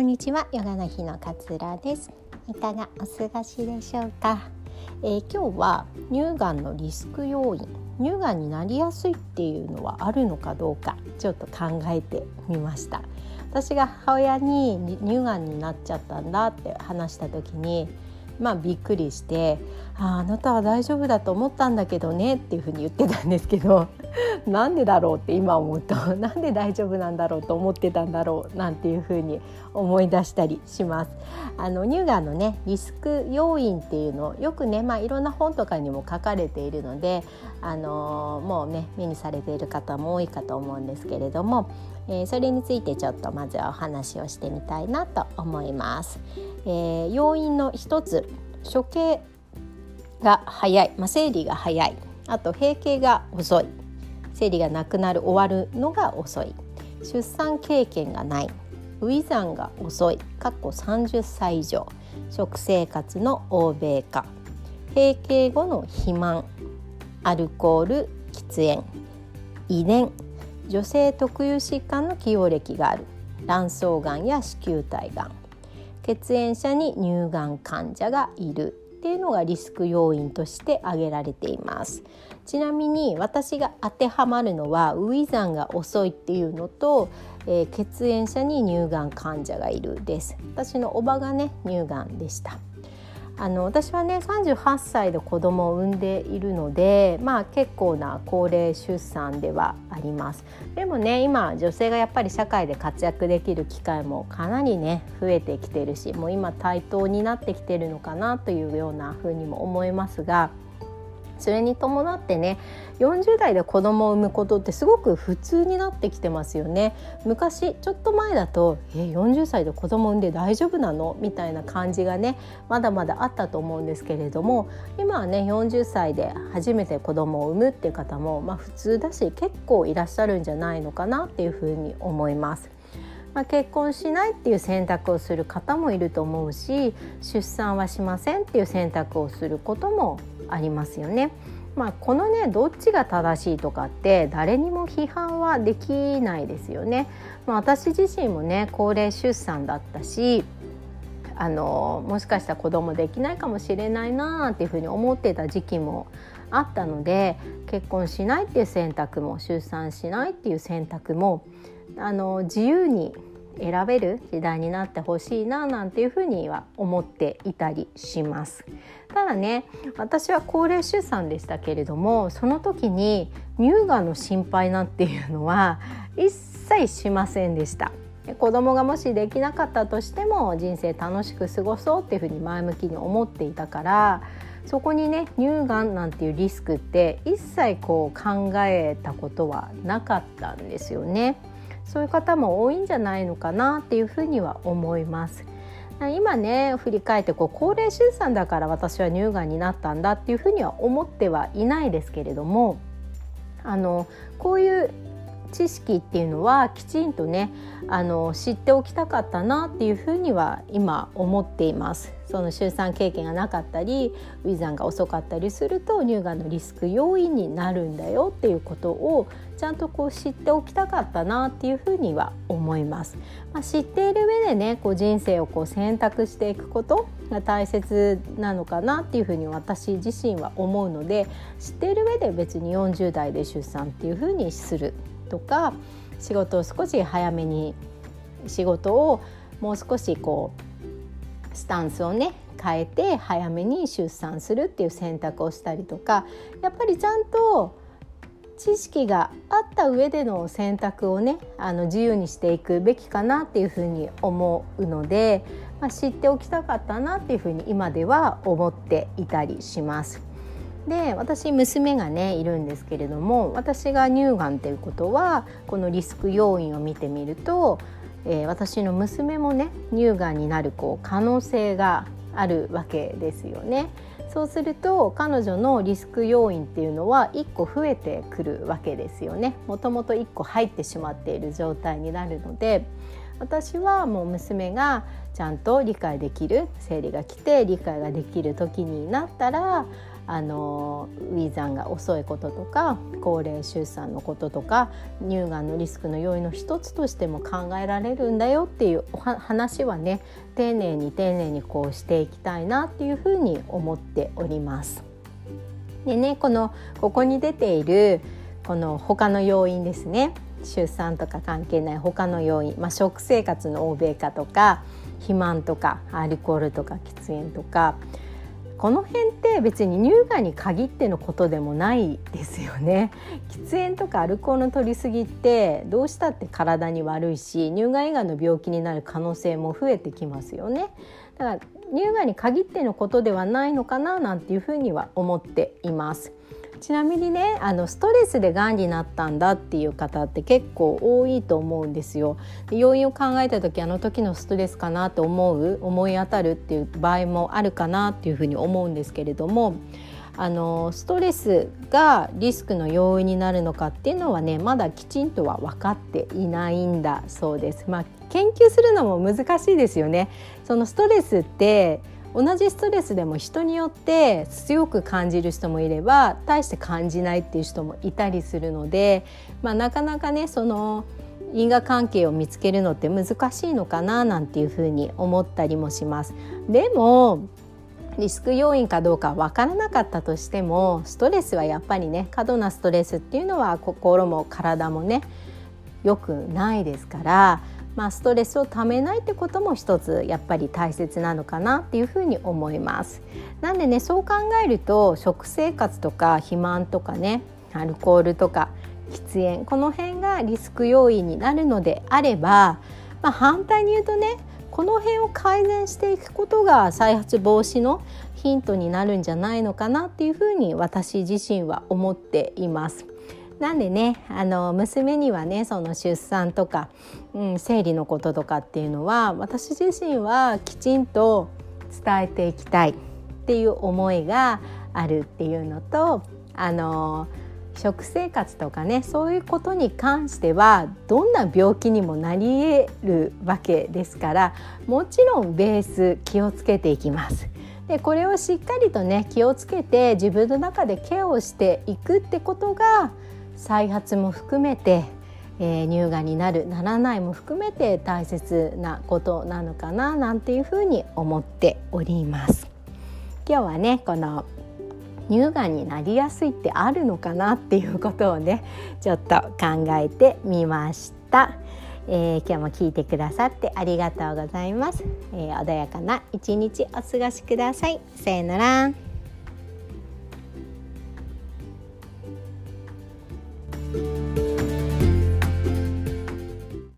こんにちは。ヨガの日の勝浦です。いかがお過ごしでしょうか、えー、今日は乳がんのリスク要因。乳がんになりやすいっていうのはあるのかどうかちょっと考えてみました。私が母親に乳がんになっちゃったんだって話した時にまあびっくりしてあ「あなたは大丈夫だと思ったんだけどね」っていうふうに言ってたんですけど。なんでだろうって今思うと なんで大丈夫なんだろうと思ってたんだろうなんていうふうに思い出したりします。あの乳がんのねリスク要因っていうのよくね、まあ、いろんな本とかにも書かれているので、あのもうね目にされている方も多いかと思うんですけれども、えー、それについてちょっとまずはお話をしてみたいなと思います。えー、要因の一つ処刑が早い、まあ、生理が早いあと閉経が遅い生理がなくなる終わるのが遅い。出産経験がない。初産が遅い。過去30歳以上。食生活の欧米化。閉経後の肥満。アルコール喫煙。遺伝女性特有疾患の起用歴がある。卵巣がんや子宮体がん。血縁者に乳がん患者がいる。っていうのがリスク要因として挙げられています。ちなみに私が当てはまるのはウイザンが遅いっていうのと、えー、血縁者に乳がん患者がいるです。私のおばがね乳がんでした。あの私はね38歳で子供を産んでいるのでまあ結構な高齢出産ではあります。でもね今女性がやっぱり社会で活躍できる機会もかなりね増えてきてるしもう今対等になってきてるのかなというようなふうにも思いますがそれに伴ってね40代で子供を産むことってすごく普通になってきてますよね昔ちょっと前だと「え40歳で子供産んで大丈夫なの?」みたいな感じがねまだまだあったと思うんですけれども今はね40歳で初めて子供を産むっていう方も、まあ、普通だし結構いらっしゃるんじゃないのかなっていうふうに思います。まあ、結婚しないっていう選択をする方もいると思うし出産はしませんっていう選択をすることもありますよね。まあ、このねどっちが正しいとかって誰にも批判はできないですよね。まあ、私自身もね高齢出産だったしあのもしかしたら子供できないかもしれないなっていうふうに思ってた時期もあったので結婚しないっていう選択も出産しないっていう選択もあの自由に選べる時代になってほしいななんていうふうには思っていたりします。ただね私は高齢出産でしたけれどもその時に乳がんの心配なんていうのは一切しませんでした。子供がもしできなかったとしても人生楽しく過ごそうっていうふうに前向きに思っていたからそこにね乳がんなんていうリスクって一切こう考えたことはなかったんですよね。そういう方も多いんじゃないのかなっていうふうには思います。今ね振り返ってこう高齢出産だから私は乳がんになったんだっていうふうには思ってはいないですけれどもあのこういう知識っていうのはきちんとねあの知っておきたかったなっていうふうには今思っています。その出産経験がなかったりウィザンが遅かったりすると乳がんのリスク要因になるんだよっていうことをちゃんとこう知っておきたかったなっていうふうには思います。まあ、知っている上でねこう人生をこう選択していくことが大切なのかなっていうふうに私自身は思うので知っている上で別に40代で出産っていうふうにするとか仕事を少し早めに仕事をもう少しこうスタンスをね変えて早めに出産するっていう選択をしたりとかやっぱりちゃんと知識があった上での選択をねあの自由にしていくべきかなっていうふうに思うので、まあ、知っておきたかったなっていうふうに今では思っていたりします。で私娘がねいるんですけれども私が乳がんっていうことはこのリスク要因を見てみると、えー、私の娘もね乳がんになるこう可能性があるわけですよね。そうすると彼女のリスク要因っていうのは1個増えてくるわけですよね。もともと1個入ってしまっている状態になるので私はもう娘がちゃんと理解できる生理が来て理解ができる時になったらあのウィザンが遅いこととか高齢出産のこととか乳がんのリスクの要因の一つとしても考えられるんだよっていう話はね丁寧に丁寧にこうしていきたいなっていうふうに思っております。でねこのここに出ているこの他の要因ですね出産とか関係ない他の要因、まあ、食生活の欧米化とか肥満とかアルコールとか喫煙とかこの辺って別に乳がんに限ってのことでもないですよね。喫煙とかアルコールの取りすぎってどうしたって体に悪いし乳がん以外の病気になる可能性も増えてきますよね。だから乳がんに限ってのことではないのかななんていうふうには思っています。ちなみにねあのストレスでがんになったんだっていう方って結構多いと思うんですよ。要因を考えた時あの時のストレスかなと思う思い当たるっていう場合もあるかなっていうふうに思うんですけれどもあのストレスがリスクの要因になるのかっていうのはねまだきちんとは分かっていないんだそうです。まあ、研究するのも難しいですよね。そのストレスって同じストレスでも人によって強く感じる人もいれば大して感じないっていう人もいたりするので、まあ、なかなかねその因果関係を見つけるのって難しいのかななんていうふうに思ったりもします。でもリスク要因かどうか分からなかったとしてもストレスはやっぱりね過度なストレスっていうのは心も体もね良くないですからまあ、ストレスをためないってことも一つやっぱり大切なのかなっていうふうに思います。なんでねそう考えると食生活とか肥満とかねアルコールとか喫煙この辺がリスク要因になるのであれば、まあ、反対に言うとねこの辺を改善していくことが再発防止のヒントになるんじゃないのかなっていうふうに私自身は思っています。なんでねあの娘にはねその出産とか、うん、生理のこととかっていうのは私自身はきちんと伝えていきたいっていう思いがあるっていうのとあの食生活とかねそういうことに関してはどんな病気にもなり得るわけですからもちろんベース気をつけていきます。でこれをしっかりとね気をつけて自分の中でケアをしていくってことが再発も含めて、えー、乳がんになるならないも含めて大切なことなのかななんていうふうに思っております。今日はねこの乳がんになりやすいってあるのかなっていうことをねちょっと考えてみました。えー、今日も聞いてくださってありがとうございます、えー、穏やかな一日お過ごしくださいさよなら